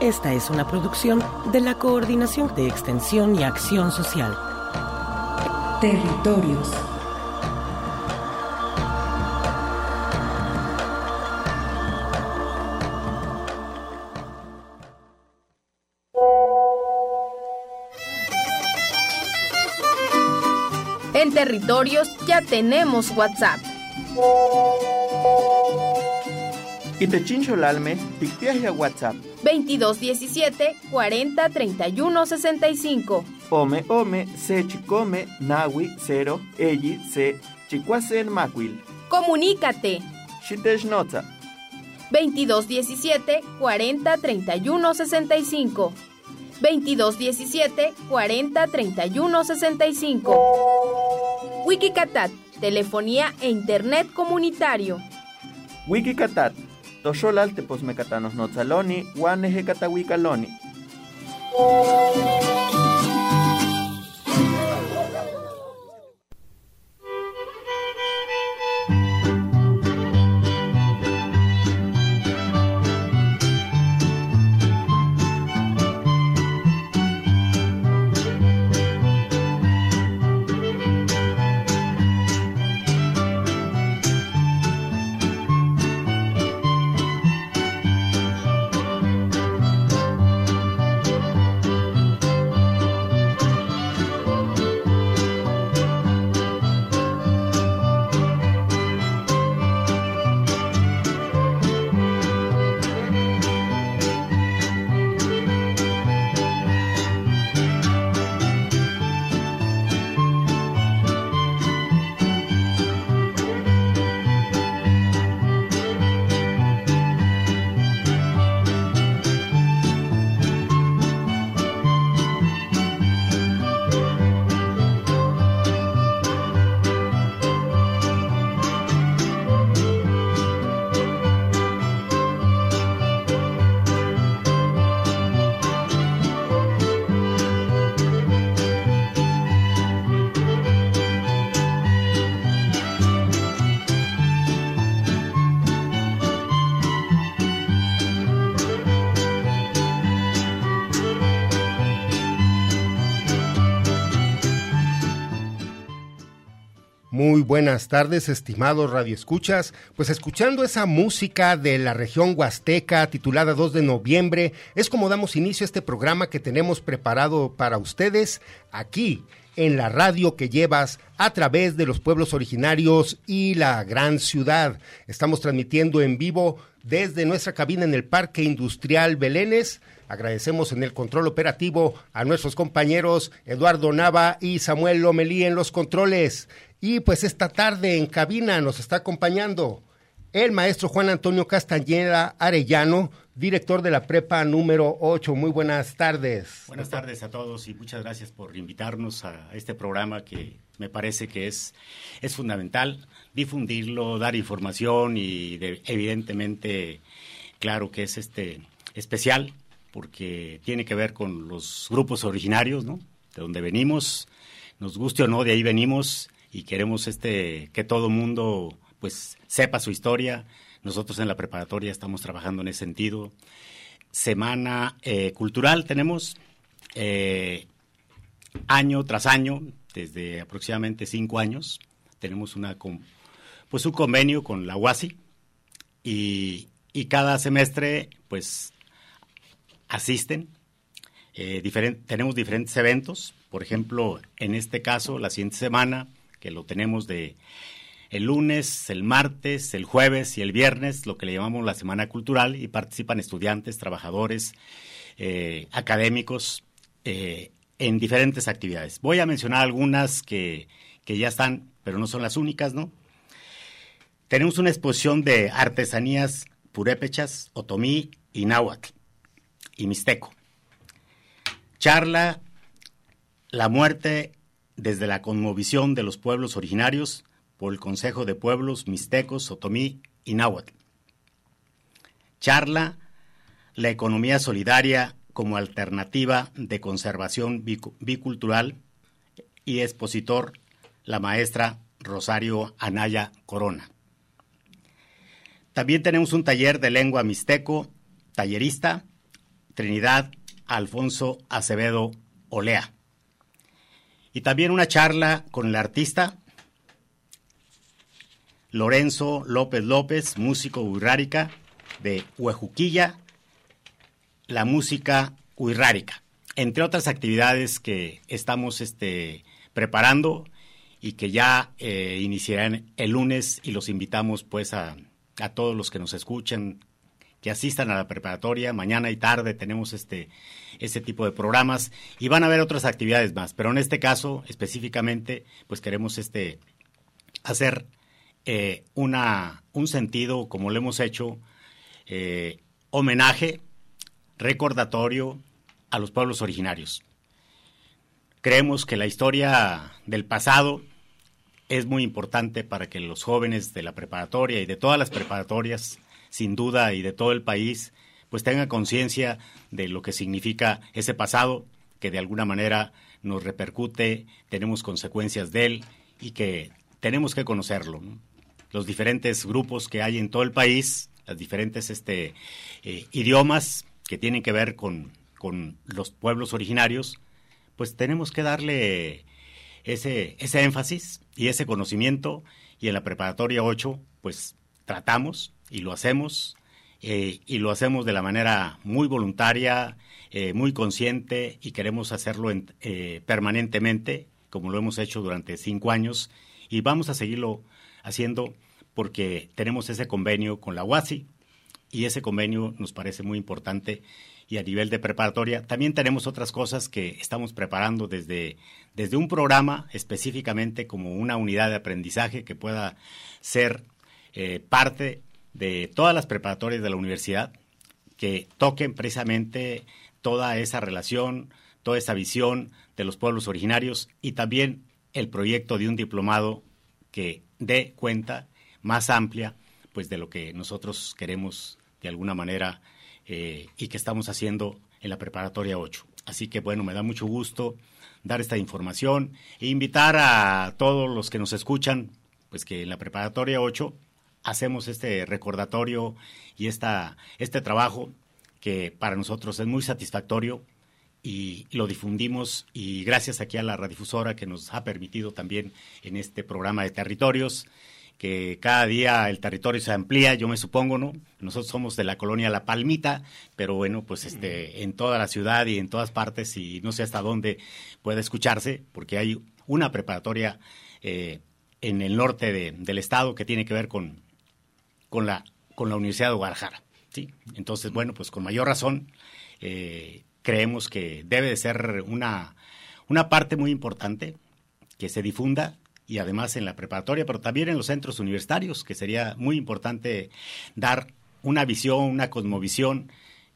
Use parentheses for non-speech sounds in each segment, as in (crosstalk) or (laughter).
Esta es una producción de la Coordinación de Extensión y Acción Social. Territorios. En territorios ya tenemos WhatsApp. Y te chincho el alme, ticpiaje a WhatsApp. 2217 40 31 65. Ome, ome, se chicome, nawi, cero, elli, se, chicuasen macuil. Comunícate. Shitesh nota. 2217 40 31 65. 2217 40 31 65. Wikicatat, telefonía e internet comunitario. Wikikatat, toxolal teposmecatanos notzaloni, guaneje catahuicaloni. Muy buenas tardes, estimados radioescuchas. Pues escuchando esa música de la región huasteca titulada 2 de noviembre, es como damos inicio a este programa que tenemos preparado para ustedes aquí en la radio que llevas a través de los pueblos originarios y la gran ciudad. Estamos transmitiendo en vivo desde nuestra cabina en el Parque Industrial Belénes. Agradecemos en el control operativo a nuestros compañeros Eduardo Nava y Samuel Lomelí en los controles. Y pues esta tarde en cabina nos está acompañando el maestro Juan Antonio Castañeda Arellano, director de la prepa número 8. Muy buenas tardes. Buenas tardes a todos y muchas gracias por invitarnos a este programa que me parece que es, es fundamental difundirlo, dar información y de, evidentemente, claro que es este especial porque tiene que ver con los grupos originarios, ¿no? De donde venimos, nos guste o no, de ahí venimos y queremos este que todo mundo pues sepa su historia. Nosotros en la preparatoria estamos trabajando en ese sentido. Semana eh, cultural tenemos eh, año tras año, desde aproximadamente cinco años, tenemos una pues un convenio con la UASI y, y cada semestre pues asisten Eh, tenemos diferentes eventos, por ejemplo, en este caso, la siguiente semana, que lo tenemos de el lunes, el martes, el jueves y el viernes, lo que le llamamos la Semana Cultural, y participan estudiantes, trabajadores, eh, académicos, eh, en diferentes actividades. Voy a mencionar algunas que, que ya están, pero no son las únicas, ¿no? Tenemos una exposición de artesanías purépechas, otomí y náhuatl y mixteco. Charla La muerte desde la conmovisión de los pueblos originarios por el Consejo de Pueblos Mixtecos, Otomí y Náhuatl. Charla La economía solidaria como alternativa de conservación bicultural y expositor la maestra Rosario Anaya Corona. También tenemos un taller de lengua mixteco, tallerista, Trinidad Alfonso Acevedo Olea. Y también una charla con el artista Lorenzo López López, músico huirrárica de Huejuquilla, la música huirrárica, entre otras actividades que estamos este, preparando y que ya eh, iniciarán el lunes y los invitamos pues a, a todos los que nos escuchen que asistan a la preparatoria. Mañana y tarde tenemos este, este tipo de programas y van a haber otras actividades más. Pero en este caso, específicamente, pues queremos este, hacer eh, una, un sentido, como lo hemos hecho, eh, homenaje, recordatorio a los pueblos originarios. Creemos que la historia del pasado es muy importante para que los jóvenes de la preparatoria y de todas las preparatorias, sin duda, y de todo el país, pues tengan conciencia de lo que significa ese pasado, que de alguna manera nos repercute, tenemos consecuencias de él y que tenemos que conocerlo. Los diferentes grupos que hay en todo el país, las diferentes este, eh, idiomas que tienen que ver con, con los pueblos originarios, pues tenemos que darle ese, ese énfasis y ese conocimiento y en la preparatoria 8 pues tratamos y lo hacemos eh, y lo hacemos de la manera muy voluntaria, eh, muy consciente y queremos hacerlo eh, permanentemente como lo hemos hecho durante cinco años y vamos a seguirlo haciendo porque tenemos ese convenio con la UASI y ese convenio nos parece muy importante y a nivel de preparatoria. También tenemos otras cosas que estamos preparando desde, desde un programa específicamente como una unidad de aprendizaje que pueda ser eh, parte de todas las preparatorias de la universidad, que toquen precisamente toda esa relación, toda esa visión de los pueblos originarios y también el proyecto de un diplomado que dé cuenta más amplia pues de lo que nosotros queremos de alguna manera eh, y que estamos haciendo en la preparatoria 8. Así que bueno, me da mucho gusto dar esta información e invitar a todos los que nos escuchan, pues que en la preparatoria 8 hacemos este recordatorio y esta, este trabajo que para nosotros es muy satisfactorio y lo difundimos y gracias aquí a la radiodifusora que nos ha permitido también en este programa de territorios que cada día el territorio se amplía, yo me supongo, ¿no? Nosotros somos de la colonia La Palmita, pero bueno, pues este, en toda la ciudad y en todas partes, y no sé hasta dónde puede escucharse, porque hay una preparatoria eh, en el norte del estado que tiene que ver con, con, la, con la Universidad de Guadalajara, ¿sí? Entonces, bueno, pues con mayor razón, eh, creemos que debe de ser una, una parte muy importante que se difunda y además en la preparatoria, pero también en los centros universitarios, que sería muy importante dar una visión, una cosmovisión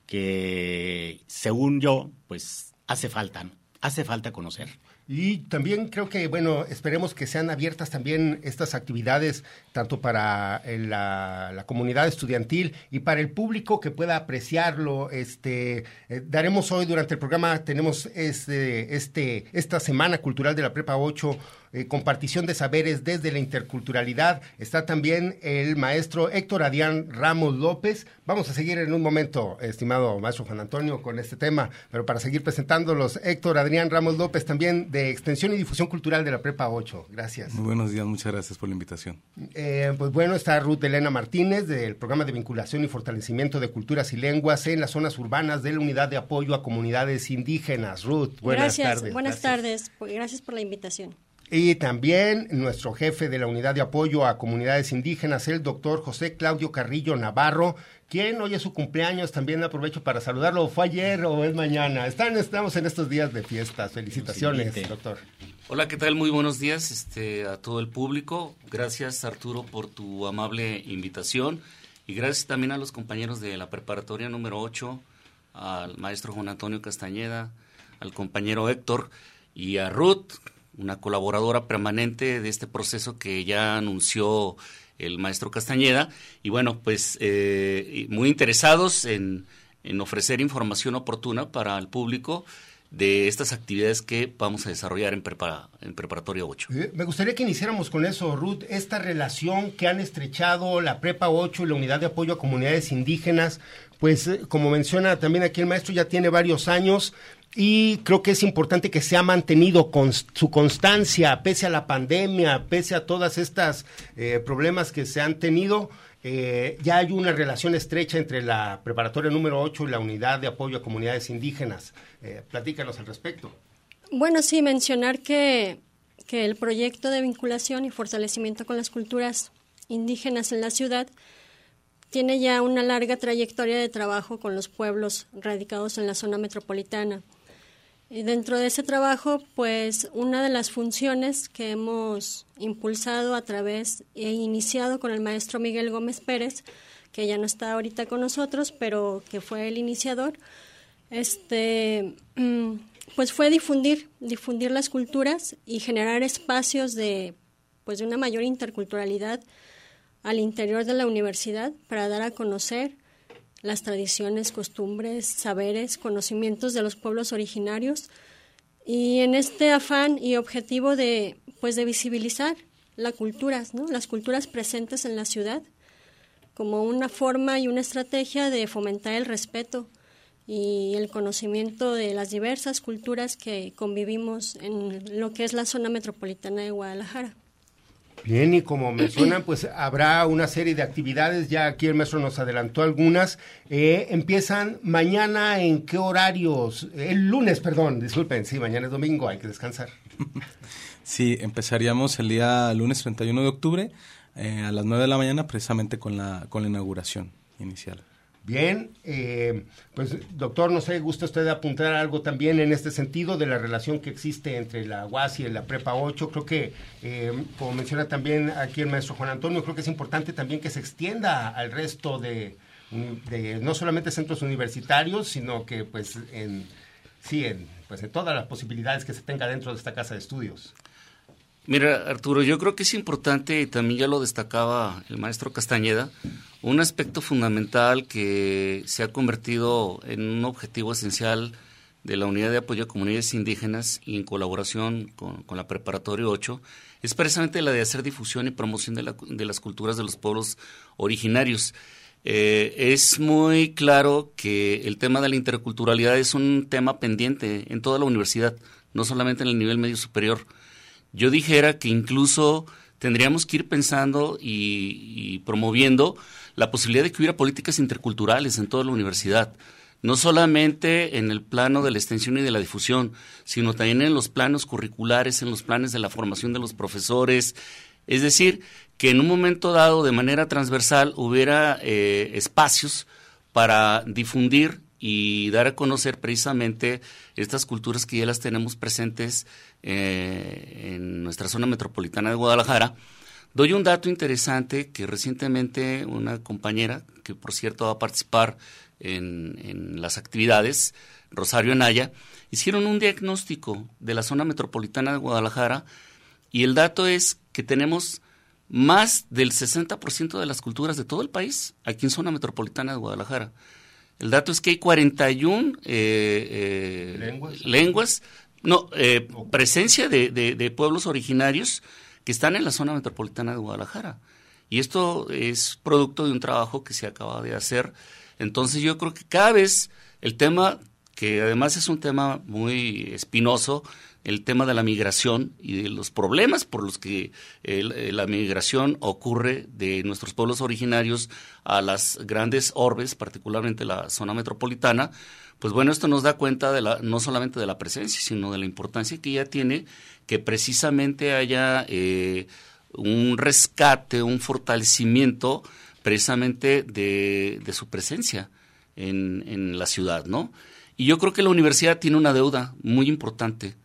que, según yo, pues hace falta, hace falta conocer. Y también creo que, bueno, esperemos que sean abiertas también estas actividades, tanto para eh, la, comunidad estudiantil y para el público que pueda apreciarlo. Este, eh, daremos hoy durante el programa, tenemos este, este, esta Semana Cultural de la Prepa 8 eh, compartición de saberes desde la interculturalidad. Está también el maestro Héctor Adrián Ramos López. Vamos a seguir en un momento, estimado maestro Juan Antonio, con este tema, pero para seguir presentándolos, Héctor Adrián Ramos López también de Extensión y Difusión Cultural de la Prepa 8. Gracias. Muy buenos días, muchas gracias por la invitación. Eh, pues bueno, está Ruth Elena Martínez del Programa de Vinculación y Fortalecimiento de Culturas y Lenguas en las zonas urbanas de la Unidad de Apoyo a Comunidades Indígenas. Ruth, buenas gracias, tardes. Buenas tardes, gracias por la invitación. Y también nuestro jefe de la Unidad de Apoyo a Comunidades Indígenas, el doctor José Claudio Carrillo Navarro, quien hoy es su cumpleaños, también aprovecho para saludarlo. ¿Fue ayer o es mañana? Están, estamos en estos días de fiestas. Felicitaciones, doctor. Hola, ¿qué tal? Muy buenos días este, a todo el público. Gracias, Arturo, por tu amable invitación. Y gracias también a los compañeros de la preparatoria número 8, al maestro Juan Antonio Castañeda, al compañero Héctor y a Ruth, una colaboradora permanente de este proceso que ya anunció el maestro Castañeda. Y bueno, pues eh, muy interesados en, en ofrecer información oportuna para el público de estas actividades que vamos a desarrollar en, prepara, en Preparatoria 8. Eh, Me gustaría que iniciáramos con eso, Ruth, esta relación que han estrechado la Prepa 8 y la Unidad de Apoyo a Comunidades Indígenas, pues eh, como menciona también aquí el maestro, ya tiene varios años y creo que es importante que se ha mantenido con su constancia, pese a la pandemia, pese a todas estas eh, problemas que se han tenido. Eh, ya hay una relación estrecha entre la preparatoria número 8 y la unidad de apoyo a comunidades indígenas. Eh, platícanos al respecto. Bueno, sí, mencionar que, que el proyecto de vinculación y fortalecimiento con las culturas indígenas en la ciudad tiene ya una larga trayectoria de trabajo con los pueblos radicados en la zona metropolitana. Y dentro de ese trabajo, pues una de las funciones que hemos impulsado a través e iniciado con el maestro Miguel Gómez Pérez, que ya no está ahorita con nosotros, pero que fue el iniciador, este, pues fue difundir, difundir las culturas y generar espacios de, pues de una mayor interculturalidad al interior de la universidad para dar a conocer las tradiciones, costumbres, saberes, conocimientos de los pueblos originarios y en este afán y objetivo de pues de visibilizar las culturas, ¿no? las culturas presentes en la ciudad como una forma y una estrategia de fomentar el respeto y el conocimiento de las diversas culturas que convivimos en lo que es la zona metropolitana de Guadalajara. Bien, y como mencionan, (clears throat) pues habrá una serie de actividades, ya aquí el maestro nos adelantó algunas. Eh, empiezan mañana, ¿en qué horarios? El lunes, perdón, disculpen, sí, mañana es domingo, hay que descansar. (laughs) Sí, empezaríamos el día lunes 31 de octubre eh, a las 9 de la mañana precisamente con la, con la inauguración inicial. Bien, eh, pues doctor, no sé, ¿gusta usted apuntar algo también en este sentido de la relación que existe entre la UAS y la Prepa 8? Creo que, eh, como menciona también aquí el maestro Juan Antonio, creo que es importante también que se extienda al resto de, de no solamente centros universitarios, sino que pues en, sí, en, pues en todas las posibilidades que se tenga dentro de esta casa de estudios. Mira, Arturo, yo creo que es importante, y también ya lo destacaba el maestro Castañeda, un aspecto fundamental que se ha convertido en un objetivo esencial de la Unidad de Apoyo a Comunidades Indígenas y en colaboración con, con la Preparatoria 8, es precisamente la de hacer difusión y promoción de, la, de las culturas de los pueblos originarios. Eh, es muy claro que el tema de la interculturalidad es un tema pendiente en toda la universidad, no solamente en el nivel medio superior. Yo dijera que incluso tendríamos que ir pensando y, y, promoviendo la posibilidad de que hubiera políticas interculturales en toda la universidad, no solamente en el plano de la extensión y de la difusión, sino también en los planos curriculares, en los planes de la formación de los profesores. Es decir, que en un momento dado, de manera transversal, hubiera eh, espacios para difundir y dar a conocer precisamente estas culturas que ya las tenemos presentes eh, en nuestra zona metropolitana de Guadalajara. Doy un dato interesante que recientemente una compañera, que por cierto va a participar en, las actividades, Rosario Anaya, hicieron un diagnóstico de la zona metropolitana de Guadalajara y el dato es que tenemos más del 60% de las culturas de todo el país aquí en zona metropolitana de Guadalajara. El dato es que hay 41 eh, eh, ¿Lenguas? lenguas, no, eh, presencia de, de, de, pueblos originarios que están en la zona metropolitana de Guadalajara. Y esto es producto de un trabajo que se acaba de hacer. Entonces yo creo que cada vez el tema, que además es un tema muy espinoso, el tema de la migración y de los problemas por los que la migración ocurre de nuestros pueblos originarios a las grandes orbes, particularmente la zona metropolitana, pues bueno, esto nos da cuenta de la, no solamente de la presencia, sino de la importancia que ya tiene que precisamente haya eh, un rescate, un fortalecimiento precisamente de, su presencia en, en la ciudad, ¿no? Y yo creo que la universidad tiene una deuda muy importante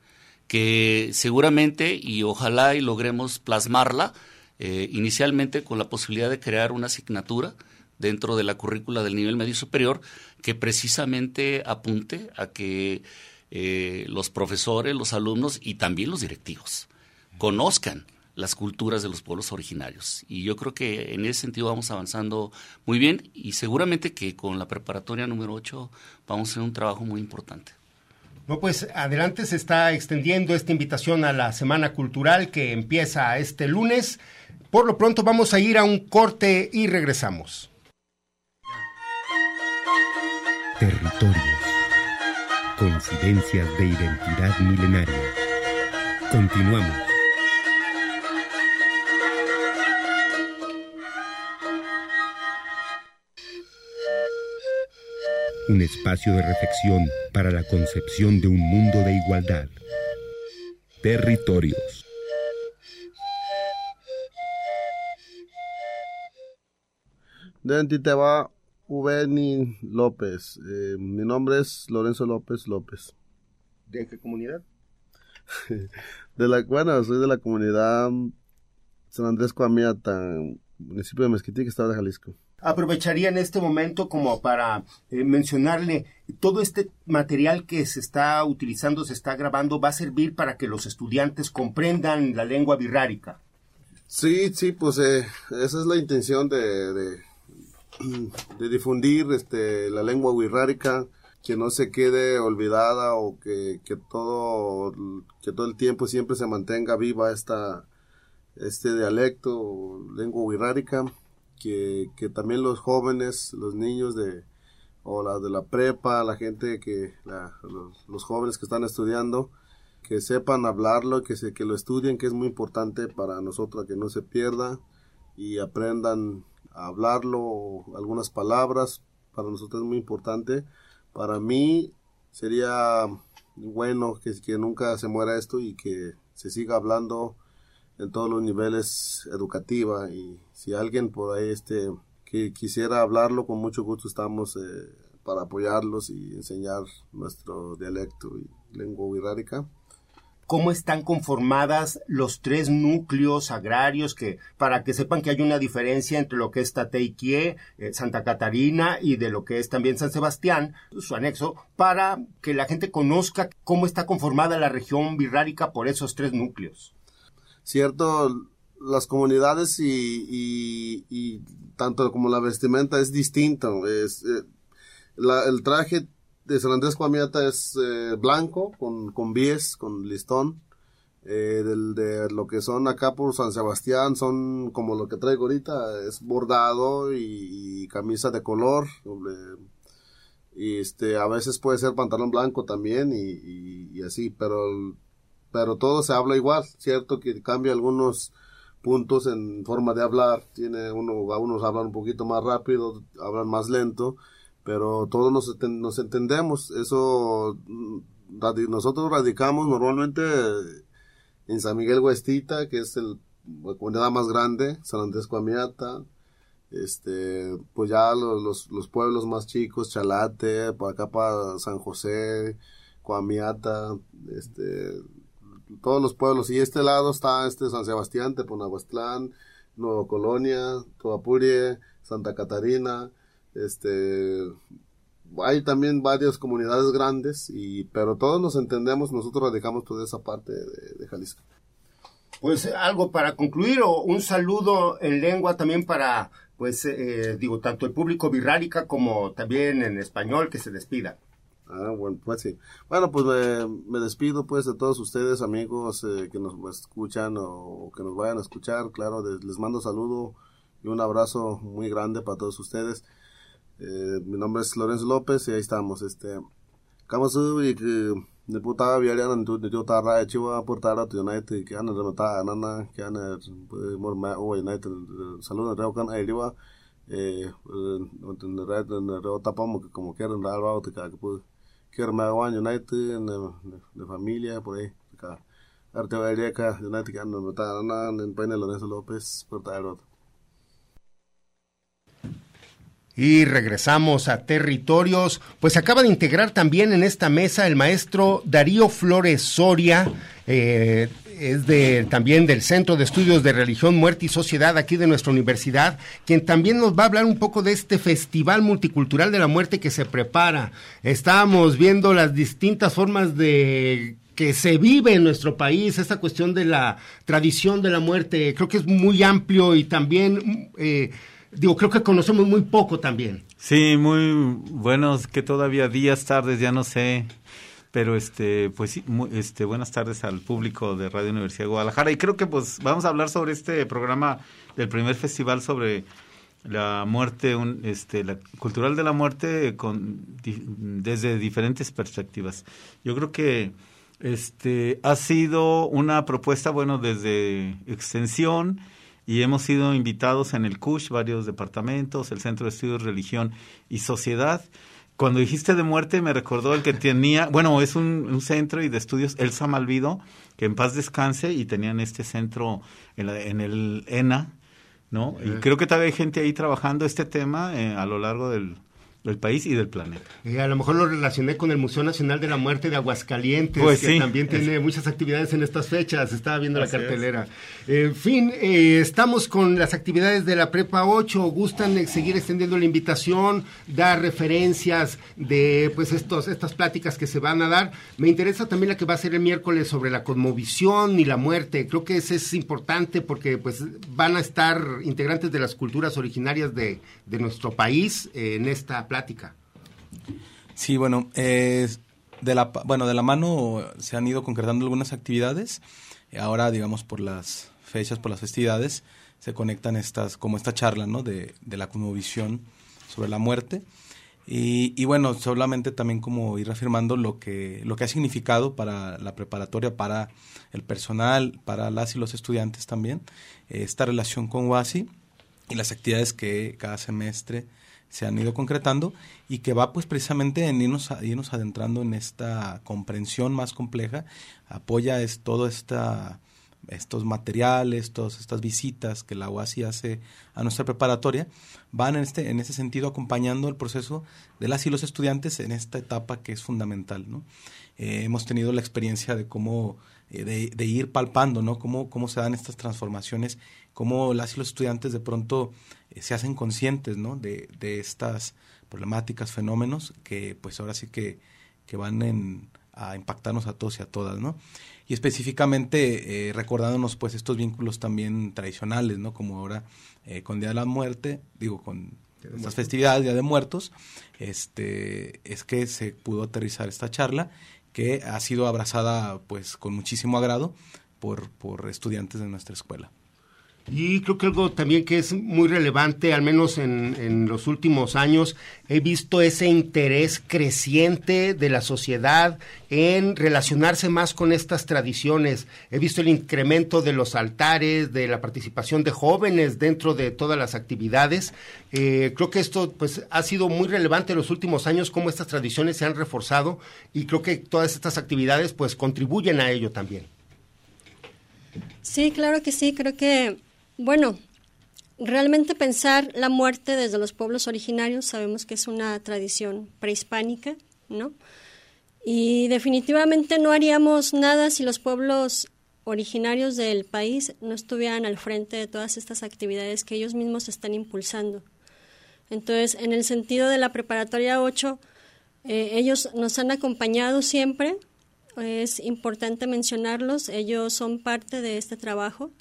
que seguramente y ojalá y logremos plasmarla eh, inicialmente con la posibilidad de crear una asignatura dentro de la currícula del nivel medio superior que precisamente apunte a que eh, los profesores, los alumnos y también los directivos conozcan las culturas de los pueblos originarios. Y yo creo que en ese sentido vamos avanzando muy bien y seguramente que con la preparatoria número 8 vamos a hacer un trabajo muy importante. No, pues adelante se está extendiendo esta invitación a la Semana Cultural que empieza este lunes. Por lo pronto vamos a ir a un corte y regresamos. Territorios. Coincidencias de identidad milenaria. Continuamos. Un espacio de reflexión para la concepción de un mundo de igualdad. Territorios. va Uveni López. Eh, mi nombre es Lorenzo López López. ¿De qué comunidad? (laughs) de la, bueno, soy de la comunidad San Andrés Coamiata, municipio de Mezquití, Estado de Jalisco aprovecharía en este momento como para eh, mencionarle todo este material que se está utilizando, se está grabando, va a servir para que los estudiantes comprendan la lengua birrárica. Sí, sí, pues eh, esa es la intención de, de, (clears throat) difundir este, la lengua birrárica, que no se quede olvidada o que, todo, el tiempo siempre se mantenga viva esta, este dialecto, lengua birrárica que, también los jóvenes, los niños de, o la de la prepa, la gente que, los, jóvenes que están estudiando, que sepan hablarlo, que, se, que lo estudien, que es muy importante para nosotros, que no se pierda y aprendan a hablarlo, algunas palabras, para nosotros es muy importante. Para mí sería bueno que nunca se muera esto y que se siga hablando en todos los niveles educativa y si alguien por ahí este que quisiera hablarlo con mucho gusto estamos eh, para apoyarlos y enseñar nuestro dialecto y lengua wixárika cómo están conformadas los tres núcleos agrarios que para que sepan que hay una diferencia entre lo que es Tateiquie, eh, Santa Catarina y de lo que es también San Sebastián, su anexo, para que la gente conozca cómo está conformada la región birrárica por esos tres núcleos cierto, las comunidades y, tanto como la vestimenta es distinto. Es, eh, el traje de San Andrés Cuamiata es eh, blanco, con, con bies, con listón. Eh, del, de lo que son acá por San Sebastián son como lo que traigo ahorita, es bordado y, camisa de color. y este, a veces puede ser pantalón blanco también y, y así, pero pero todo se habla igual, cierto que cambia algunos puntos en forma de hablar, tiene uno, a unos hablan un poquito más rápido, hablan más lento, pero todos nos, entendemos, eso nosotros radicamos normalmente en San Miguel Huestita, que es el, la comunidad más grande, San Andrés Coamiata, este, pues ya los, los, pueblos más chicos, Chalate, para acá para San José, Coamiata, este, todos los pueblos. Y este lado está este San Sebastián, Teponahuastlán, Nueva Colonia, Toapurie, Santa Catarina, este hay también varias comunidades grandes y pero todos nos entendemos, nosotros radicamos toda esa parte de, Jalisco. Pues algo para concluir o un saludo en lengua también para pues eh, digo tanto el público birrárica como también en español que se despida. Ah, bueno, pues sí. Bueno, pues me, despido pues de todos ustedes, amigos eh, que nos escuchan o, que nos vayan a escuchar. Claro, les mando saludo y un abrazo muy grande para todos ustedes. Eh, mi nombre es Lorenzo López y ahí estamos. Este, eh como wa nai te de familia por ahí ka arte va iria ka nai te kya na ta na en Paine Lorenzo López por ta ra Y regresamos a territorios. Pues acaba de integrar también en esta mesa el maestro Darío Flores Soria. Eh, es de, también del Centro de Estudios de Religión, Muerte y Sociedad aquí de nuestra universidad, quien también nos va a hablar un poco de este Festival Multicultural de la Muerte que se prepara. Estábamos viendo las distintas formas de que se vive en nuestro país, esta cuestión de la tradición de la muerte, creo que es muy amplio y también... Eh, digo, creo que conocemos muy poco también. Sí, muy buenos, que todavía días, tardes, ya no sé. Pero este, pues sí, este, buenas tardes al público de Radio Universidad de Guadalajara. Y creo que pues vamos a hablar sobre este programa del primer festival sobre la muerte, un, este, la cultural de la muerte con, desde diferentes perspectivas. Yo creo que este ha sido una propuesta, bueno, desde extensión, y hemos sido invitados en el CUSH, varios departamentos, el Centro de Estudios Religión y Sociedad. Cuando dijiste de muerte me recordó el que tenía, bueno, es un, centro y de estudios Elsa Malvido, que en paz descanse y tenían este centro en, en el ENA, ¿no? Y creo que todavía hay gente ahí trabajando este tema eh, a lo largo del, del país y del planeta. Y a lo mejor lo relacioné con el Museo Nacional de la Muerte de Aguascalientes, pues que también tiene muchas actividades en estas fechas, estaba viendo la cartelera. En fin, eh, estamos con las actividades de la Prepa 8, gustan seguir extendiendo la invitación, dar referencias de pues estos, estas pláticas que se van a dar. Me interesa también la que va a ser el miércoles sobre la conmovisión y la muerte, creo que eso es importante porque pues van a estar integrantes de las culturas originarias de, de nuestro país eh, en esta plática Sí, bueno, de la, bueno, de la mano se han ido concretando algunas actividades. Ahora, digamos, por las fechas, por las festividades, se conectan estas, como esta charla, ¿no? De, la conmovisión sobre la muerte. Y, bueno, solamente también como ir reafirmando lo que, lo que ha significado para la preparatoria, para el personal, para las y los estudiantes también, esta relación con WASI y las actividades que cada semestre se han ido concretando y que va pues precisamente en irnos, irnos adentrando en esta comprensión más compleja, apoya es todo esta estos materiales, todas estas visitas que la UASI hace a nuestra preparatoria, van en este, en ese sentido acompañando el proceso de las y los estudiantes en esta etapa que es fundamental. ¿no? Eh, hemos tenido la experiencia de cómo, de, de, ir palpando, ¿no? Cómo, cómo se dan estas transformaciones, cómo las y los estudiantes de pronto eh, se hacen conscientes ¿no? de, de, estas problemáticas, fenómenos que pues ahora sí que, que van en, a impactarnos a todos y a todas, ¿no? Y específicamente eh, recordándonos pues estos vínculos también tradicionales, ¿no? Como ahora eh, con Día de la Muerte, digo, con estas festividades, Día de Muertos, este, es que se pudo aterrizar esta charla que ha sido abrazada pues con muchísimo agrado por, por estudiantes de nuestra escuela. Y creo que algo también que es muy relevante, al menos en, en, los últimos años, he visto ese interés creciente de la sociedad en relacionarse más con estas tradiciones. He visto el incremento de los altares, de la participación de jóvenes dentro de todas las actividades. Eh, creo que esto pues, ha sido muy relevante en los últimos años, cómo estas tradiciones se han reforzado y creo que todas estas actividades pues contribuyen a ello también. Sí, claro que sí, creo que bueno, realmente pensar la muerte desde los pueblos originarios sabemos que es una tradición prehispánica, ¿no? Y definitivamente no haríamos nada si los pueblos originarios del país no estuvieran al frente de todas estas actividades que ellos mismos están impulsando. Entonces, en el sentido de la preparatoria 8, eh, ellos nos han acompañado siempre, es importante mencionarlos, ellos son parte de este trabajo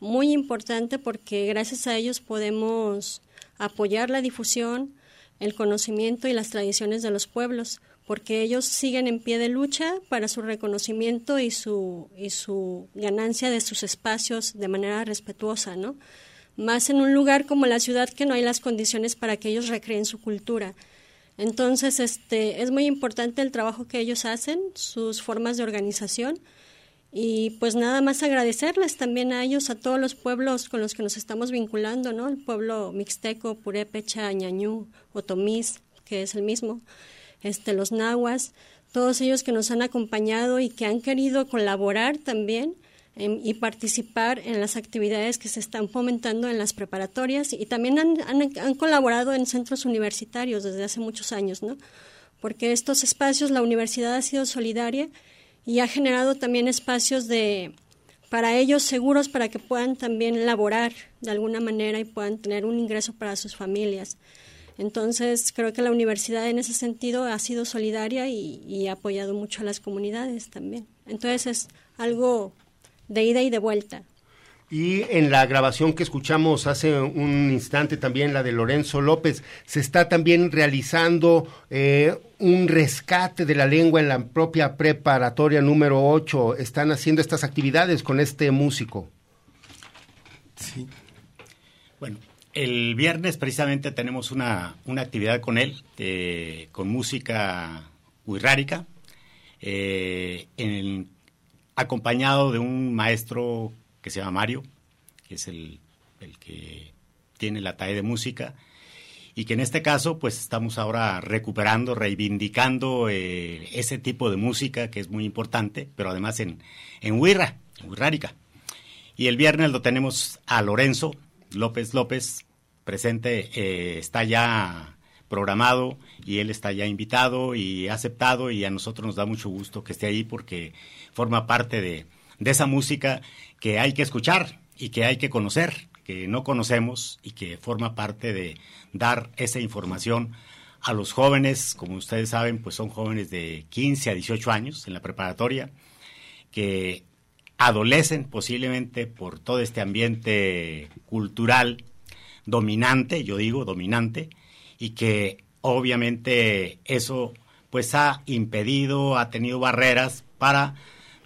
muy importante porque gracias a ellos podemos apoyar la difusión, el conocimiento y las tradiciones de los pueblos, porque ellos siguen en pie de lucha para su reconocimiento y su, y su ganancia de sus espacios de manera respetuosa, ¿no? Más en un lugar como la ciudad que no hay las condiciones para que ellos recreen su cultura. Entonces, este, es muy importante el trabajo que ellos hacen, sus formas de organización. Y pues nada más agradecerles también a ellos, a todos los pueblos con los que nos estamos vinculando, ¿no? El pueblo mixteco, Purépecha, Ñañú, Otomís, que es el mismo, este, los nahuas, todos ellos que nos han acompañado y que han querido colaborar también em, y participar en las actividades que se están fomentando en las preparatorias y también han, han, han colaborado en centros universitarios desde hace muchos años, ¿no? Porque estos espacios, la universidad ha sido solidaria y ha generado también espacios de para ellos seguros para que puedan también laborar de alguna manera y puedan tener un ingreso para sus familias. Entonces, creo que la universidad en ese sentido ha sido solidaria y, y ha apoyado mucho a las comunidades también. Entonces, es algo de ida y de vuelta. Y en la grabación que escuchamos hace un instante también, la de Lorenzo López, se está también realizando eh, un rescate de la lengua en la propia preparatoria número 8. Están haciendo estas actividades con este músico. Sí. Bueno, el viernes precisamente tenemos una, una actividad con él, eh, con música huirrárica, eh, acompañado de un maestro que se llama Mario, que es el, el que tiene la talla de música, y que en este caso pues estamos ahora recuperando, reivindicando eh, ese tipo de música que es muy importante, pero además en, en Huirra, en Huirrárica. Y el viernes lo tenemos a Lorenzo López López, presente, eh, está ya programado y él está ya invitado y aceptado y a nosotros nos da mucho gusto que esté ahí porque forma parte de, de esa música que hay que escuchar y que hay que conocer, que no conocemos y que forma parte de dar esa información a los jóvenes, como ustedes saben, pues son jóvenes de 15 a 18 años en la preparatoria, que adolecen posiblemente por todo este ambiente cultural dominante, yo digo dominante, y que obviamente eso pues ha impedido, ha tenido barreras para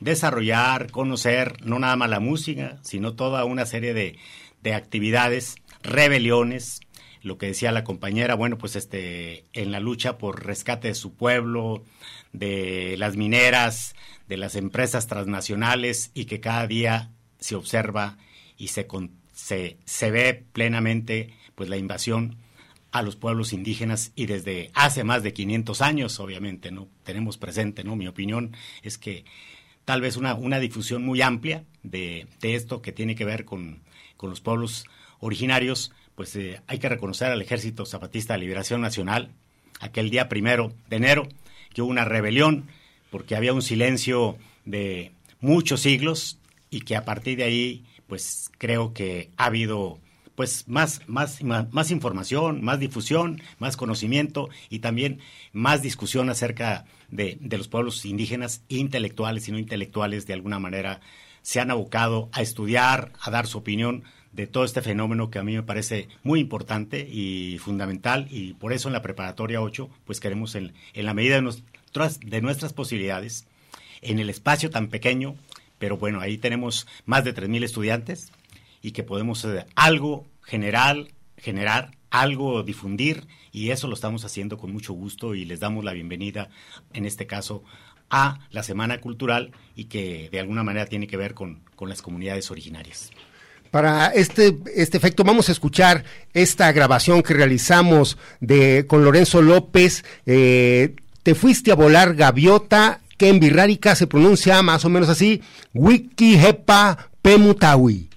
desarrollar, conocer no nada más la música, sino toda una serie de, de actividades, rebeliones, lo que decía la compañera, bueno, pues este, en la lucha por rescate de su pueblo, de las mineras, de las empresas transnacionales y que cada día se observa y se, se, se ve plenamente pues la invasión a los pueblos indígenas y desde hace más de 500 años, obviamente, ¿no? Tenemos presente, ¿no? Mi opinión es que tal vez una, una difusión muy amplia de, de esto que tiene que ver con, con los pueblos originarios, pues eh, hay que reconocer al Ejército Zapatista de Liberación Nacional, aquel día primero de enero, que hubo una rebelión porque había un silencio de muchos siglos y que a partir de ahí, pues creo que ha habido pues más, más, más, información, más difusión, más conocimiento y también más discusión acerca de, de los pueblos indígenas, intelectuales y no intelectuales, de alguna manera se han abocado a estudiar, a dar su opinión de todo este fenómeno que a mí me parece muy importante y fundamental. Y por eso en la preparatoria 8 pues queremos en, en la medida de nuestras, de nuestras posibilidades, en el espacio tan pequeño, pero bueno, ahí tenemos más de 3.000 estudiantes y que podemos eh, algo general, generar, algo difundir y eso lo estamos haciendo con mucho gusto y les damos la bienvenida en este caso a la Semana Cultural y que de alguna manera tiene que ver con, con las comunidades originarias. Para este, este efecto vamos a escuchar esta grabación que realizamos de, con Lorenzo López. Eh, Te fuiste a volar gaviota, que en birrárica se pronuncia más o menos así, Wiki Hepa Pemutawi.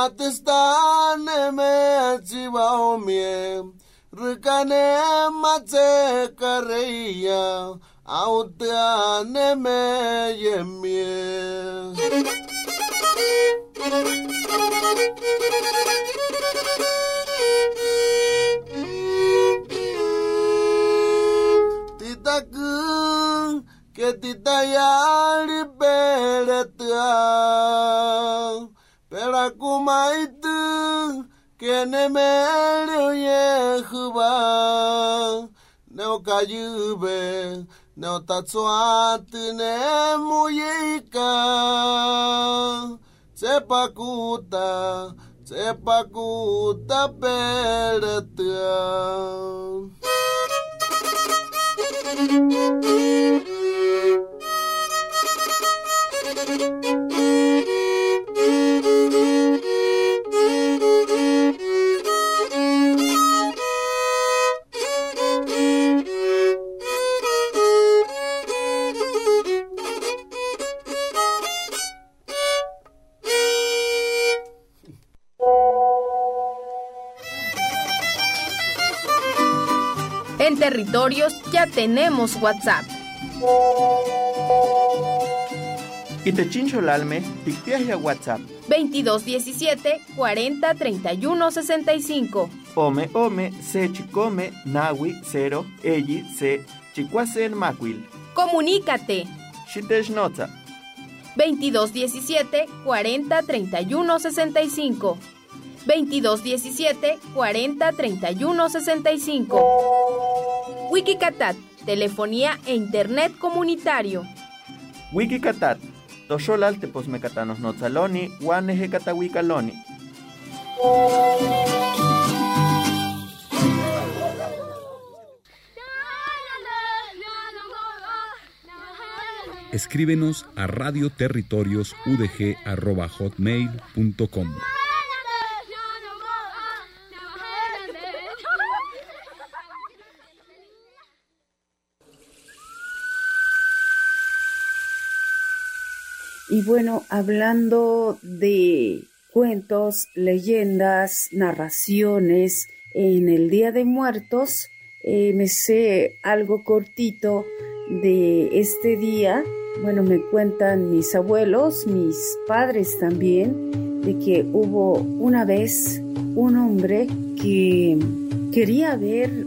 atistane me achivao mie rikane mache kareya auteane me yemie. Titak ke titayari peretia Perakumaitu kenemelio Yehuba neokayube neotatsuatu nemuyeika tsepakuta tsepakuta peratua Thank you. En territorios ya tenemos WhatsApp. Itechincholalme, ticpiaja WhatsApp. 2217 40 31 65. Ome ome se chicome nawi cero eyi se chicuasen macuil. Comunícate. Xitechnotza. 2217 40 31 65. 2217 40 31 65. Wikicatat, telefonía e internet comunitario. Wikicatat. Toxolal teposmecatanos notzaloni, guaneje catahuicaloni. Escríbenos a radioterritoriosudg.hotmail.com. Y bueno, hablando de cuentos, leyendas, narraciones, en el Día de Muertos eh, me sé algo cortito de este día. Bueno, me cuentan mis abuelos, mis padres también, de que hubo una vez un hombre que quería ver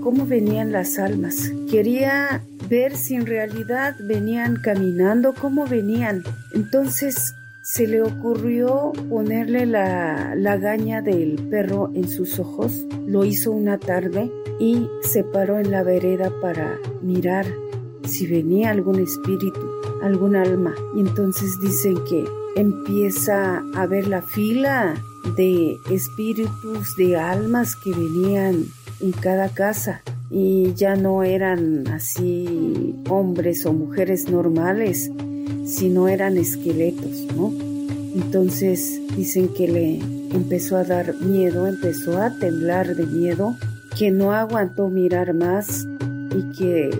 cómo venían las almas, quería ver si en realidad venían caminando, cómo venían. Entonces se le ocurrió ponerle la, la gaña del perro en sus ojos. Lo hizo una tarde y se paró en la vereda para mirar si venía algún espíritu, algún alma. Y entonces dicen que empieza a ver la fila de espíritus, de almas que venían en cada casa y ya no eran así hombres o mujeres normales, sino eran esqueletos, ¿no? Entonces dicen que le empezó a dar miedo, empezó a temblar de miedo, que no aguantó mirar más y que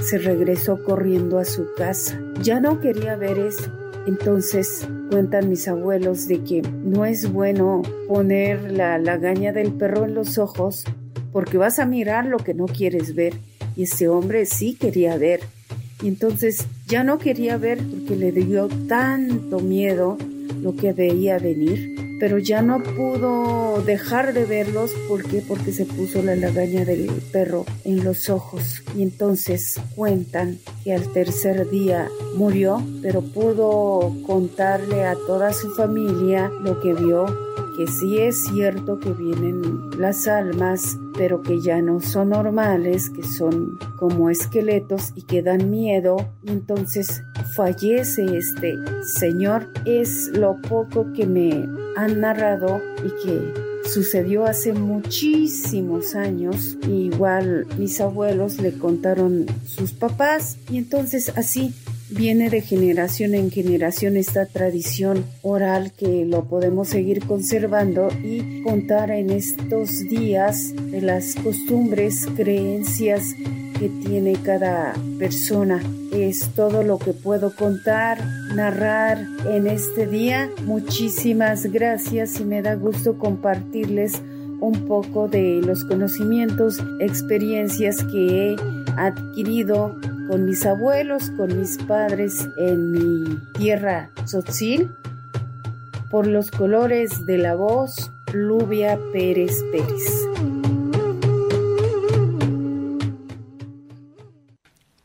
se regresó corriendo a su casa. Ya no quería ver eso. Entonces cuentan mis abuelos de que no es bueno poner la lagaña del perro en los ojos porque vas a mirar lo que no quieres ver. Y ese hombre sí quería ver. Y entonces ya no quería ver porque le dio tanto miedo lo que veía venir, pero ya no pudo dejar de verlos. Porque porque se puso la lagaña del perro en los ojos. Y entonces cuentan que al tercer día murió, pero pudo contarle a toda su familia lo que vio que sí es cierto que vienen las almas, pero que ya no son normales, que son como esqueletos y que dan miedo. Entonces fallece este señor. Es lo poco que me han narrado y que sucedió hace muchísimos años. igual mis abuelos le contaron sus papás y entonces así viene de generación en generación esta tradición oral que lo podemos seguir conservando y contar en estos días de las costumbres, creencias que tiene cada persona. Es todo lo que puedo contar, narrar en este día. Muchísimas gracias y me da gusto compartirles un poco de los conocimientos, experiencias que he adquirido con mis abuelos, con mis padres en mi tierra Tzotzil, por los colores de la voz, Lubia Pérez Pérez.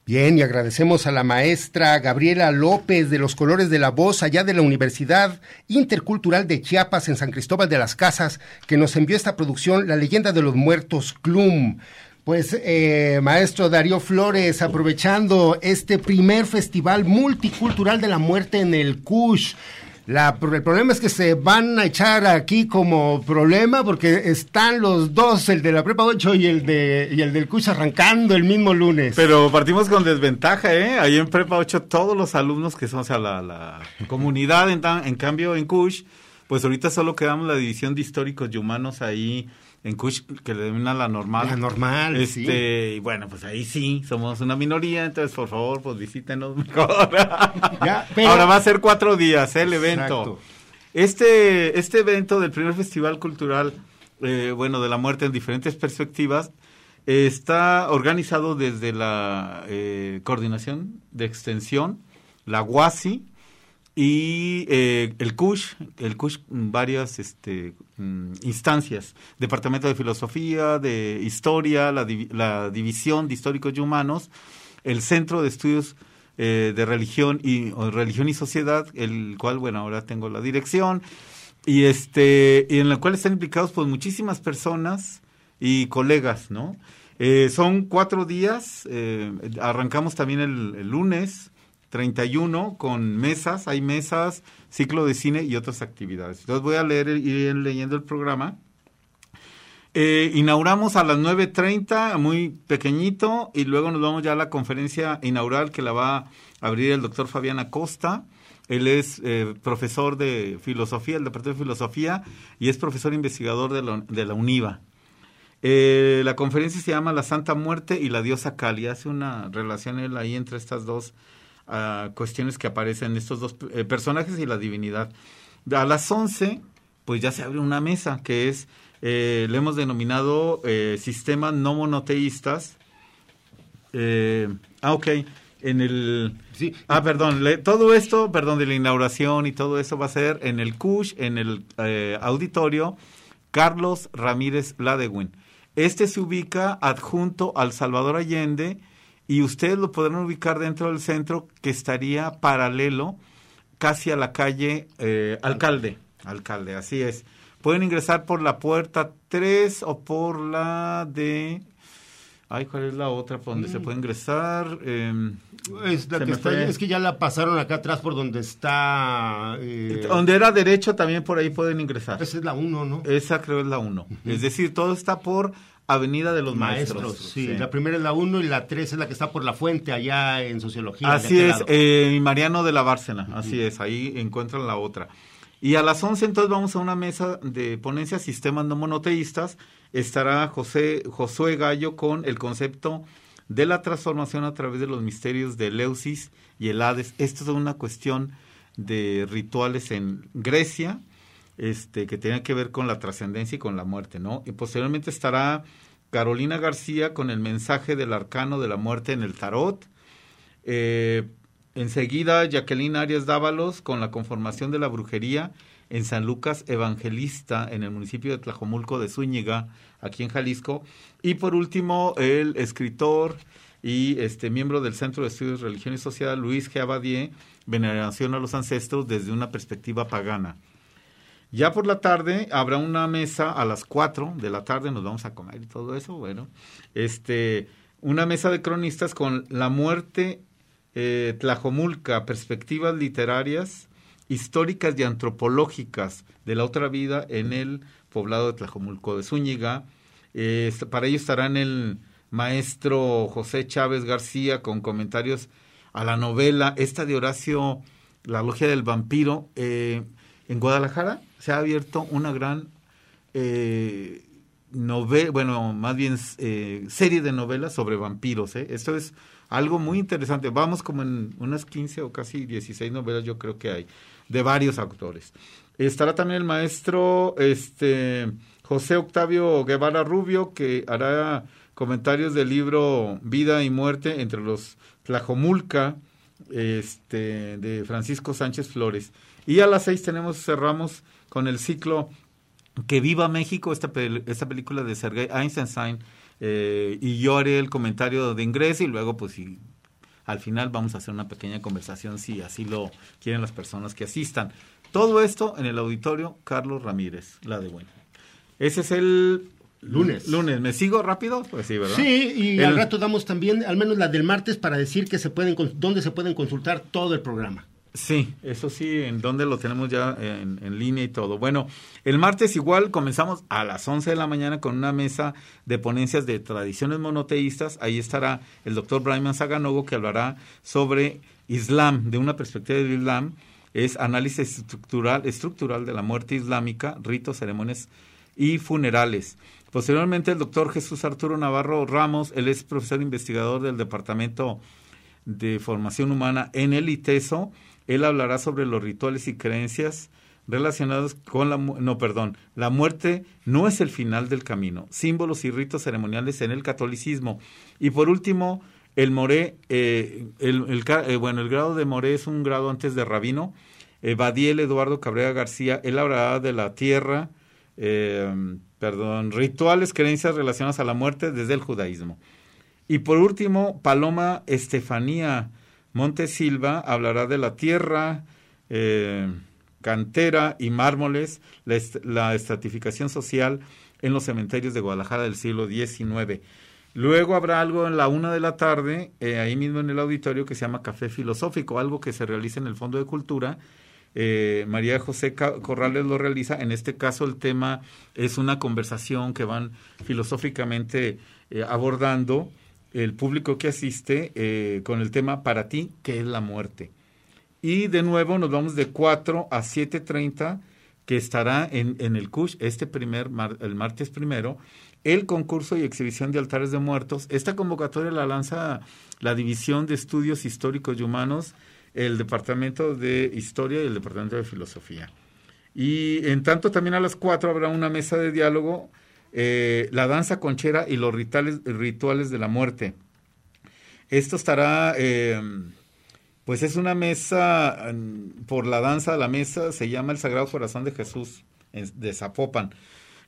Bien, y agradecemos a la maestra Gabriela López de los Colores de la Voz, allá de la Universidad Intercultural de Chiapas en San Cristóbal de las Casas, que nos envió esta producción, La leyenda de los muertos, Clum. Pues, eh, maestro Darío Flores, aprovechando este primer festival multicultural de la muerte en el CUSH, la, el problema es que se van a echar aquí como problema porque están los dos, el de la Prepa 8 y el, de, y el del CUSH arrancando el mismo lunes. Pero partimos con desventaja, ¿eh? Ahí en Prepa 8 todos los alumnos que son, o sea, la, comunidad, en, en cambio en CUSH, pues ahorita solo quedamos la división de históricos y humanos ahí en Kush, que le denomina la normal. La normal, este, Y bueno, pues ahí sí, somos una minoría, entonces por favor, pues visítenos mejor. (laughs) Ahora va a ser cuatro días ¿eh? el evento. Este, este evento del primer festival cultural, eh, bueno, de la muerte en diferentes perspectivas, está organizado desde la eh, Coordinación de Extensión, la UASI, y eh, el CUSH, el CUSH, varias este, mm, instancias, Departamento de Filosofía, de Historia, la, la, División de Históricos y Humanos, el Centro de Estudios eh, de Religión y Religión y Sociedad, el cual, bueno, ahora tengo la dirección, y este, y en la cual están implicados pues muchísimas personas y colegas, ¿no? Eh, son cuatro días, arrancamos también el lunes, 31 con mesas, hay mesas, ciclo de cine y otras actividades. Entonces voy a leer, ir leyendo el programa. Eh, inauguramos a las 9.30, muy pequeñito, y luego nos vamos ya a la conferencia inaugural que la va a abrir el doctor Fabián Acosta. Él es eh, profesor de filosofía, el departamento de filosofía, y es profesor investigador de la, de la UNIVA. Eh, la conferencia se llama La Santa Muerte y la Diosa Cali. Hace una relación él ahí entre estas dos cuestiones que aparecen estos dos eh, personajes y la divinidad. A las 11, pues ya se abre una mesa que es, eh, le hemos denominado eh, sistemas no monoteístas. Eh, ah, ok. En el. Sí. Ah, perdón. todo esto, perdón, de la inauguración y todo eso va a ser en el CUSH, en el auditorio Carlos Ramírez Ladewin. Este se ubica adjunto al Salvador Allende y ustedes lo podrán ubicar dentro del centro que estaría paralelo casi a la calle eh, Alcalde. Alcalde, así es. Pueden ingresar por la puerta 3 o por la de... Ay, ¿cuál es la otra por donde se mm. puede ingresar? Em, es, que ya la pasaron acá atrás por donde está... Eh, donde era derecho también por ahí pueden ingresar. Esa es la 1, ¿no? Esa creo es la 1. Es decir, todo está por Avenida de los Maestros. sí, la primera es la 1 y la 3 es la que está por la fuente allá en Sociología. Así es, eh, Mariano de la Bárcena, así es, ahí encuentran la otra. Y a las 11 entonces vamos a una mesa de ponencia sistemas no monoteístas. Estará José Josué Gallo con el concepto de la transformación a través de los misterios de Leusis y el Hades. Esto es una cuestión de rituales en Grecia, este, que tenga que ver con la trascendencia y con la muerte, ¿no? Y posteriormente estará Carolina García con el mensaje del arcano de la muerte en el tarot. Eh, enseguida Jacqueline Arias Dávalos con la conformación de la brujería en San Lucas Evangelista, en el municipio de Tlajomulco de Zúñiga, aquí en Jalisco. Y por último, el escritor y este miembro del Centro de Estudios Religión y Sociedad, Luis G. Abadie, Veneración a los Ancestros desde una perspectiva pagana. Ya por la tarde habrá una mesa a las 4 de la tarde, nos vamos a comer y todo eso, bueno, este, una mesa de cronistas con la muerte eh, Tlajomulca, perspectivas literarias, históricas y antropológicas de la otra vida en el poblado de Tlajomulco de Zúñiga. Eh, para ello estarán el maestro José Chávez García con comentarios a la novela, esta de Horacio, La Logia del Vampiro, eh, en Guadalajara se ha abierto una gran eh, bueno, más bien eh, serie de novelas sobre vampiros. ¿eh? Esto es algo muy interesante. Vamos como en unas 15 o casi 16 novelas, yo creo que hay, de varios autores. Estará también el maestro este, José Octavio Guevara Rubio, que hará comentarios del libro Vida y Muerte entre los Tlajomulca, este, de Francisco Sánchez Flores. Y a las seis tenemos, cerramos con el ciclo Que Viva México, esta, esta película de Sergei Eisenstein, eh, y yo haré el comentario de ingreso y luego pues si al final vamos a hacer una pequeña conversación si así lo quieren las personas que asistan. Todo esto en el auditorio Carlos Ramírez, la de bueno. Ese es el Lunes. Lunes. ¿Me sigo rápido? Pues sí, ¿verdad? Sí, y al rato damos también, al menos la del martes, para decir que se pueden, dónde se pueden consultar todo el programa. Sí, eso sí, en donde lo tenemos ya en, línea y todo. Bueno, el martes igual comenzamos a las 11 de la mañana con una mesa de ponencias de tradiciones monoteístas. Ahí estará el doctor Brian Saganogo que hablará sobre Islam, de una perspectiva del Islam. Es análisis estructural, estructural de la muerte islámica, ritos, ceremonias y funerales. Posteriormente, el doctor Jesús Arturo Navarro Ramos, él es profesor investigador del Departamento de Formación Humana en el ITESO. Él hablará sobre los rituales y creencias relacionados con la no perdón la muerte no es el final del camino. Símbolos y ritos ceremoniales en el catolicismo. Y por último el moré eh, el, eh, bueno el grado de moré es un grado antes de rabino. Eh, Badiel Eduardo Cabrera García él hablará de la tierra eh, perdón, rituales, creencias relacionadas a la muerte desde el judaísmo. Y por último, Paloma Estefanía Montesilva hablará de la tierra, eh, cantera y mármoles, la, est la, estratificación social en los cementerios de Guadalajara del siglo XIX. Luego habrá algo en la una de la tarde, eh, ahí mismo en el auditorio, que se llama Café Filosófico, algo que se realiza en el Fondo de Cultura, eh, María José Corrales lo realiza. En este caso el tema es una conversación que van filosóficamente abordando el público que asiste eh, con el tema para ti, que es la muerte. Y de nuevo nos vamos de 4 a 7.30, que estará en, el CUSH este primer, el martes primero, el concurso y exhibición de altares de muertos. Esta convocatoria la lanza la División de Estudios Históricos y Humanos el Departamento de Historia y el Departamento de Filosofía. Y en tanto también a las cuatro habrá una mesa de diálogo, eh, la danza conchera y los rituales, rituales de la muerte. Esto estará, eh, pues es una mesa por la danza de la mesa, se llama el Sagrado Corazón de Jesús de Zapopan.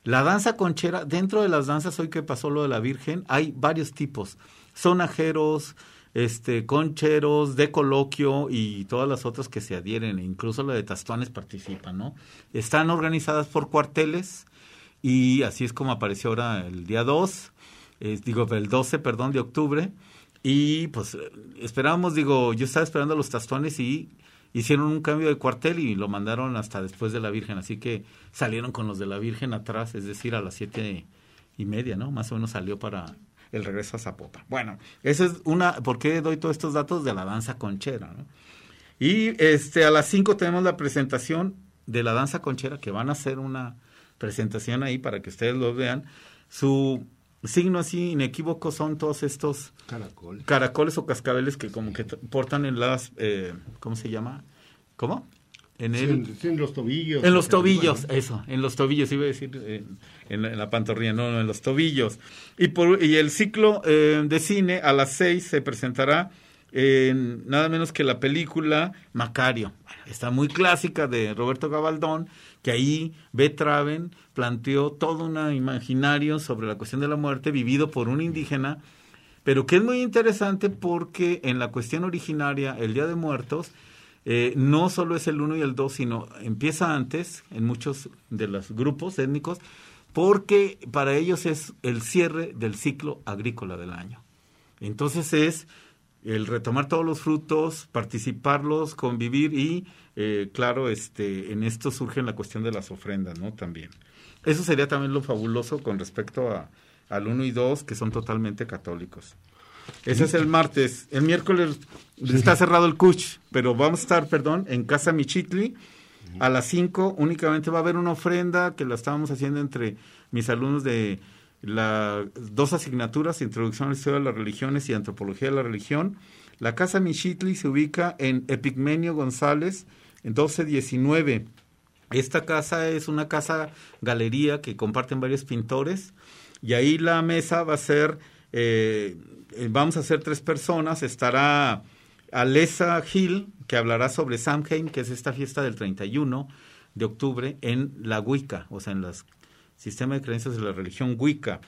La danza conchera, dentro de las danzas, hoy que pasó lo de la Virgen, hay varios tipos. Sonajeros, este, concheros, de coloquio y todas las otras que se adhieren, incluso la de Tastuanes participan, ¿no? Están organizadas por cuarteles y así es como apareció ahora el día 2, digo, el 12, perdón, de octubre. Y pues esperábamos, digo, yo estaba esperando a los Tastuanes y hicieron un cambio de cuartel y lo mandaron hasta después de la Virgen, así que salieron con los de la Virgen atrás, es decir, a las siete y media, ¿no? Más o menos salió para el regreso a Zapopan. Bueno, esa es una, ¿por qué doy todos estos datos de la danza conchera? ¿no? Y este, a las 5 tenemos la presentación de la danza conchera, que van a hacer una presentación ahí para que ustedes lo vean. Su signo así inequívoco son todos estos caracoles, caracoles o cascabeles que como que portan en las, eh, ¿cómo se llama? ¿Cómo? En, el, sí, en, los tobillos. En los tobillos, eso, en los tobillos, iba a decir en, en, la, en la, pantorrilla, no, no, en los tobillos. Y, por, y el ciclo eh, de cine a las seis se presentará nada menos que la película Macario. Está muy clásica de Roberto Gabaldón, que ahí Betraven planteó todo un imaginario sobre la cuestión de la muerte vivido por un indígena, pero que es muy interesante porque en la cuestión originaria, el Día de Muertos, eh, no solo es el 1 y el 2, sino empieza antes en muchos de los grupos étnicos, porque para ellos es el cierre del ciclo agrícola del año. Entonces es el retomar todos los frutos, participarlos, convivir y, eh, claro, este, en esto surge la cuestión de las ofrendas, ¿no? También. Eso sería también lo fabuloso con respecto a, al 1 y 2, que son totalmente católicos. Ese es el martes. El miércoles está cerrado el Cuch, pero vamos a estar, perdón, en Casa Michitli. A las 5 únicamente va a haber una ofrenda que la estábamos haciendo entre mis alumnos de las dos asignaturas, Introducción a la Historia de las Religiones y Antropología de la Religión. La Casa Michitli se ubica en Epigmenio González, en 1219. Esta casa es una casa galería que comparten varios pintores y ahí la mesa va a ser, eh, vamos a ser tres personas, estará Alessa Gil, que hablará sobre Samhain, que es esta fiesta del 31 de octubre en la Wicca, o sea, en el sistema de creencias de la religión Wicca.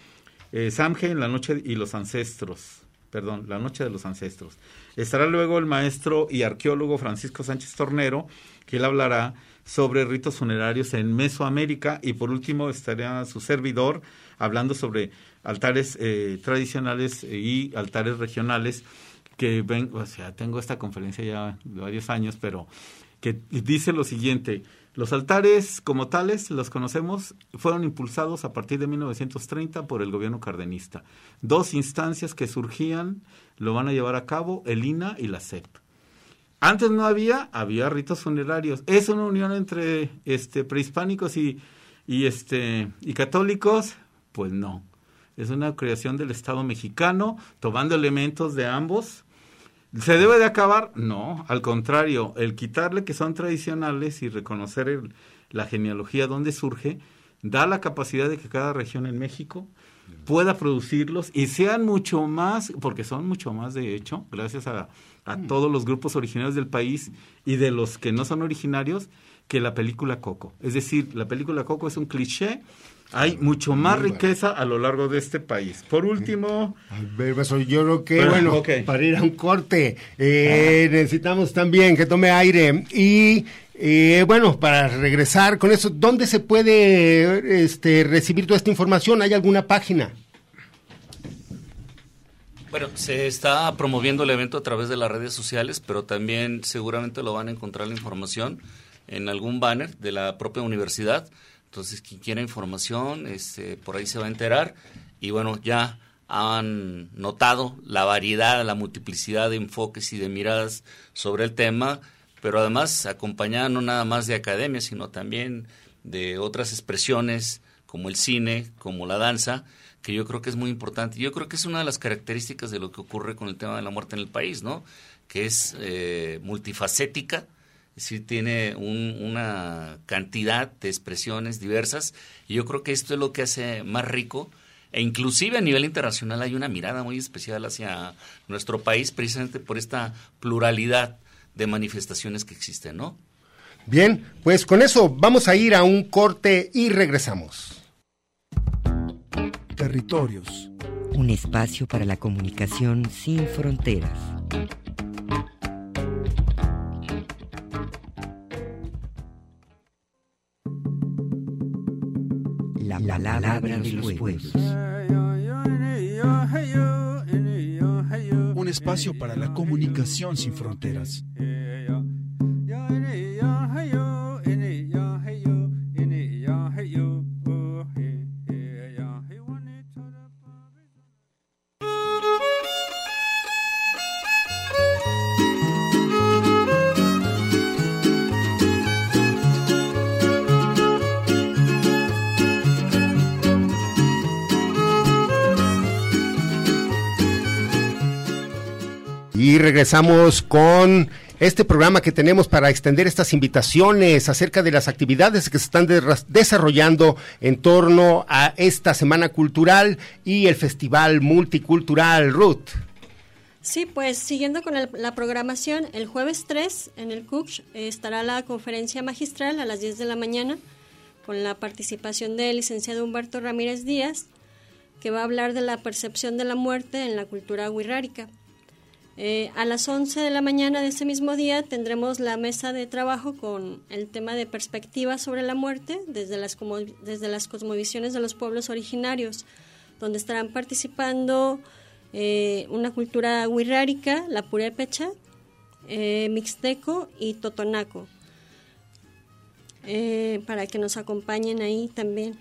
Eh, Samhain, la noche y los ancestros, perdón, la noche de los ancestros. Estará luego el maestro y arqueólogo Francisco Sánchez Tornero, que él hablará sobre ritos funerarios en Mesoamérica y por último estará su servidor hablando sobre altares eh, tradicionales y altares regionales que ven, o sea, tengo esta conferencia ya de varios años, pero que dice lo siguiente, los altares como tales, los conocemos, fueron impulsados a partir de 1930 por el gobierno cardenista. Dos instancias que surgían lo van a llevar a cabo el INA y la CEP. Antes no había, había ritos funerarios. ¿Es una unión entre este, prehispánicos y, y, este, y católicos? Pues no. Es una creación del Estado mexicano, tomando elementos de ambos. ¿Se debe de acabar? No, al contrario, el quitarle que son tradicionales y reconocer la genealogía donde surge, da la capacidad de que cada región en México pueda producirlos y sean mucho más, porque son mucho más de hecho, gracias a, a mm. todos los grupos originarios del país y de los que no son originarios, que la película Coco. Es decir, la película Coco es un cliché, hay mucho más riqueza a lo largo de este país. Por último... yo creo que, bueno, para ir a un corte, eh, necesitamos también que tome aire y... Eh, bueno, para regresar con eso, ¿dónde se puede este, recibir toda esta información? ¿Hay alguna página? Bueno, se está promoviendo el evento a través de las redes sociales, pero también seguramente lo van a encontrar la información en algún banner de la propia universidad. Entonces, quien quiera información, este, por ahí se va a enterar. Y bueno, ya han notado la variedad, la multiplicidad de enfoques y de miradas sobre el tema, pero además acompañada no nada más de academia, sino también de otras expresiones como el cine, como la danza, que yo creo que es muy importante. Yo creo que es una de las características de lo que ocurre con el tema de la muerte en el país, ¿no? Que es eh, multifacética, es tiene una cantidad de expresiones diversas y yo creo que esto es lo que hace más rico e inclusive a nivel internacional hay una mirada muy especial hacia nuestro país precisamente por esta pluralidad de manifestaciones que existen, ¿no? Bien, pues con eso vamos a ir a un corte y regresamos. Territorios. Un espacio para la comunicación sin fronteras. La palabra de los pueblos. Un espacio para la comunicación sin fronteras. Regresamos con este programa que tenemos para extender estas invitaciones acerca de las actividades que se están desarrollando en torno a esta Semana Cultural y el Festival Multicultural Ruth. Sí, pues siguiendo con la programación, el jueves 3 en el CUCH estará la conferencia magistral a las 10 de la mañana con la participación del licenciado Humberto Ramírez Díaz, que va a hablar de la percepción de la muerte en la cultura wixárika. Eh, a las 11 de la mañana de ese mismo día tendremos la mesa de trabajo con el tema de perspectiva sobre la muerte desde las, desde las cosmovisiones de los pueblos originarios, donde estarán participando eh, una cultura wixárika, la purépecha, eh, mixteco y totonaco, para que nos acompañen ahí también.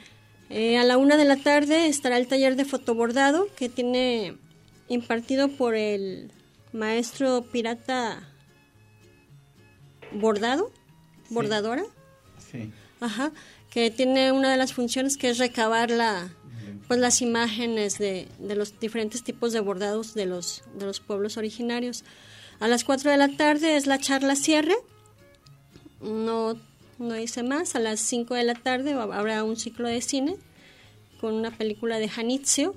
a la una de la tarde estará el taller de fotobordado que tiene impartido por el maestro pirata bordado, bordadora. Sí. Ajá, que tiene una de las funciones que es recabar la, pues las imágenes de, de los diferentes tipos de bordados de los, de los pueblos originarios. A las 4 de la tarde es la charla cierre. No, no hice más. A las 5 de la tarde habrá un ciclo de cine con una película de Janitzio.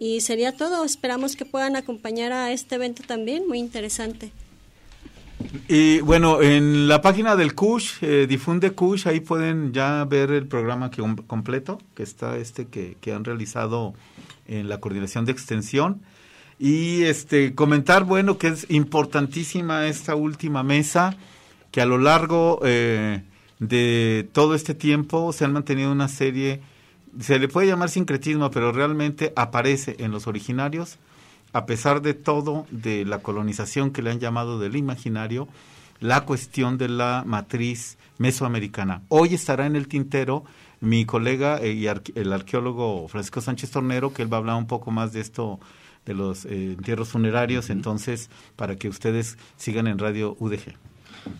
Y sería todo. Esperamos que puedan acompañar a este evento también, muy interesante. Y bueno, en la página del CUSH, eh, difunde CUSH, ahí pueden ya ver el programa que, completo, que está este que, que, han realizado en la coordinación de extensión. Y este comentar, bueno, que es importantísima esta última mesa, que a lo largo eh, de todo este tiempo se han mantenido una serie, se le puede llamar sincretismo, pero realmente aparece en los originarios a pesar de todo, de la colonización que le han llamado del imaginario, la cuestión de la matriz mesoamericana. Hoy estará en el tintero mi colega eh, y el arqueólogo Francisco Sánchez Tornero, que él va a hablar un poco más de esto de los eh, entierros funerarios, entonces, para que ustedes sigan en Radio UDG.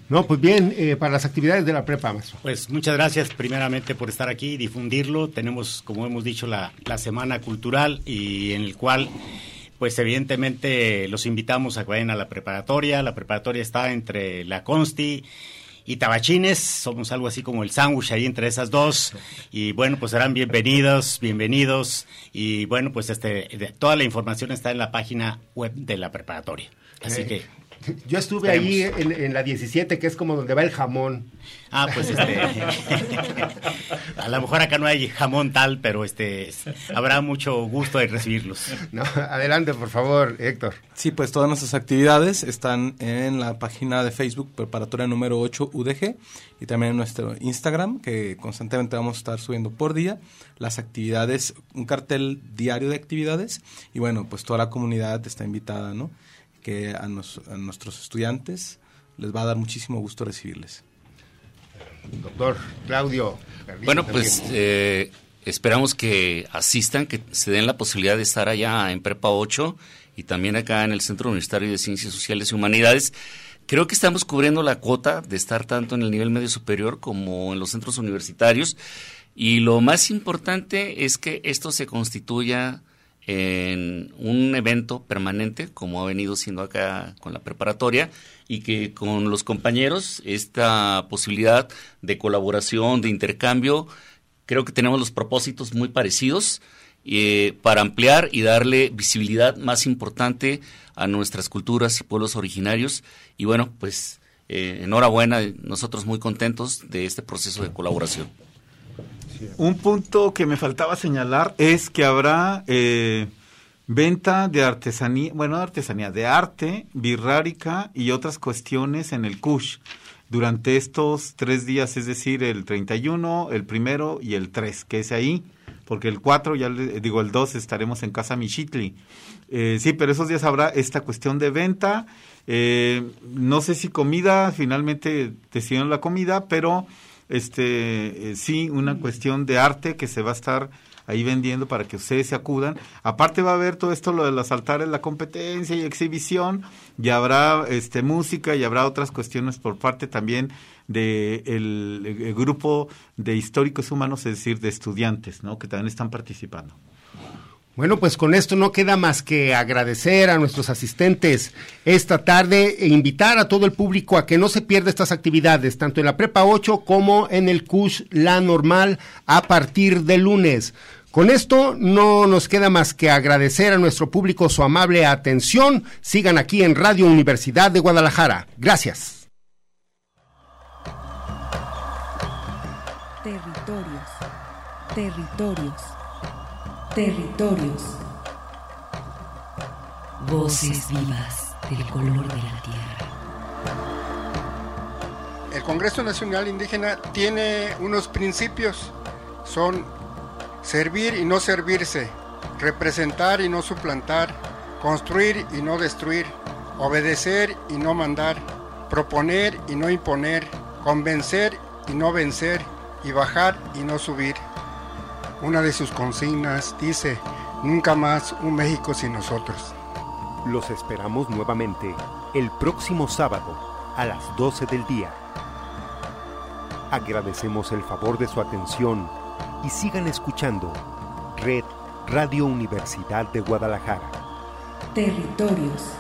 No, pues bien, eh, para las actividades de la prepa, maestro. Pues muchas gracias primeramente por estar aquí y difundirlo. Tenemos, como hemos dicho, la, la Semana Cultural y en el cual pues evidentemente los invitamos a que vayan a la preparatoria. La preparatoria está entre la Consti y Tabachines, somos algo así como el sándwich ahí entre esas dos. Y bueno, pues serán bienvenidos, bienvenidos. Y bueno, pues este, toda la información está en la página web de la preparatoria. Así que yo estuve ahí en, la 17, que es como donde va el jamón. Ah, pues este. (laughs) a lo mejor acá no hay jamón tal, pero este habrá mucho gusto de recibirlos. No, adelante, por favor, Héctor. Sí, pues todas nuestras actividades están en la página de Facebook Preparatoria número 8 UDG y también en nuestro Instagram, que constantemente vamos a estar subiendo por día las actividades, un cartel diario de actividades y bueno, pues toda la comunidad está invitada, ¿no? Que a, nuestros estudiantes les va a dar muchísimo gusto recibirles. Doctor Claudio. Bueno, pues eh, esperamos que asistan, que se den la posibilidad de estar allá en Prepa 8 y también acá en el Centro Universitario de Ciencias Sociales y Humanidades. Creo que estamos cubriendo la cuota de estar tanto en el nivel medio superior como en los centros universitarios. Y lo más importante es que esto se constituya en un evento permanente, como ha venido siendo acá con la preparatoria, y que con los compañeros esta posibilidad de colaboración, de intercambio, creo que tenemos los propósitos muy parecidos eh, para ampliar y darle visibilidad más importante a nuestras culturas y pueblos originarios. Y bueno, pues eh, enhorabuena, nosotros muy contentos de este proceso de colaboración. Un punto que me faltaba señalar es que habrá eh, venta de artesanía, bueno, de artesanía, de arte, birrárica y otras cuestiones en el CUSH durante estos tres días, es decir, el 31, el primero y el 3, que es ahí, porque el 4, ya le, digo, el 2 estaremos en Casa Michitli. Eh, sí, pero esos días habrá esta cuestión de venta. Eh, no sé si comida, finalmente decidieron la comida, pero este, eh, sí, una cuestión de arte que se va a estar ahí vendiendo para que ustedes se acudan. Aparte va a haber todo esto, lo de los altares, la competencia y exhibición, y habrá este, música y habrá otras cuestiones por parte también de el, grupo de históricos humanos, es decir, de estudiantes, ¿no? Que también están participando. Bueno, pues con esto no queda más que agradecer a nuestros asistentes esta tarde e invitar a todo el público a que no se pierda estas actividades, tanto en la Prepa 8 como en el CUSH La Normal a partir de lunes. Con esto no nos queda más que agradecer a nuestro público su amable atención. Sigan aquí en Radio Universidad de Guadalajara. Gracias. Territorios. Territorios Territorios. Voces vivas del color de la tierra. El Congreso Nacional Indígena tiene unos principios. Son servir y no servirse, representar y no suplantar, construir y no destruir, obedecer y no mandar, proponer y no imponer, convencer y no vencer, y bajar y no subir. Una de sus consignas dice, Nunca más un México sin nosotros. Los esperamos nuevamente el próximo sábado a las 12 del día. Agradecemos el favor de su atención y sigan escuchando Red Radio Universidad de Guadalajara. Territorios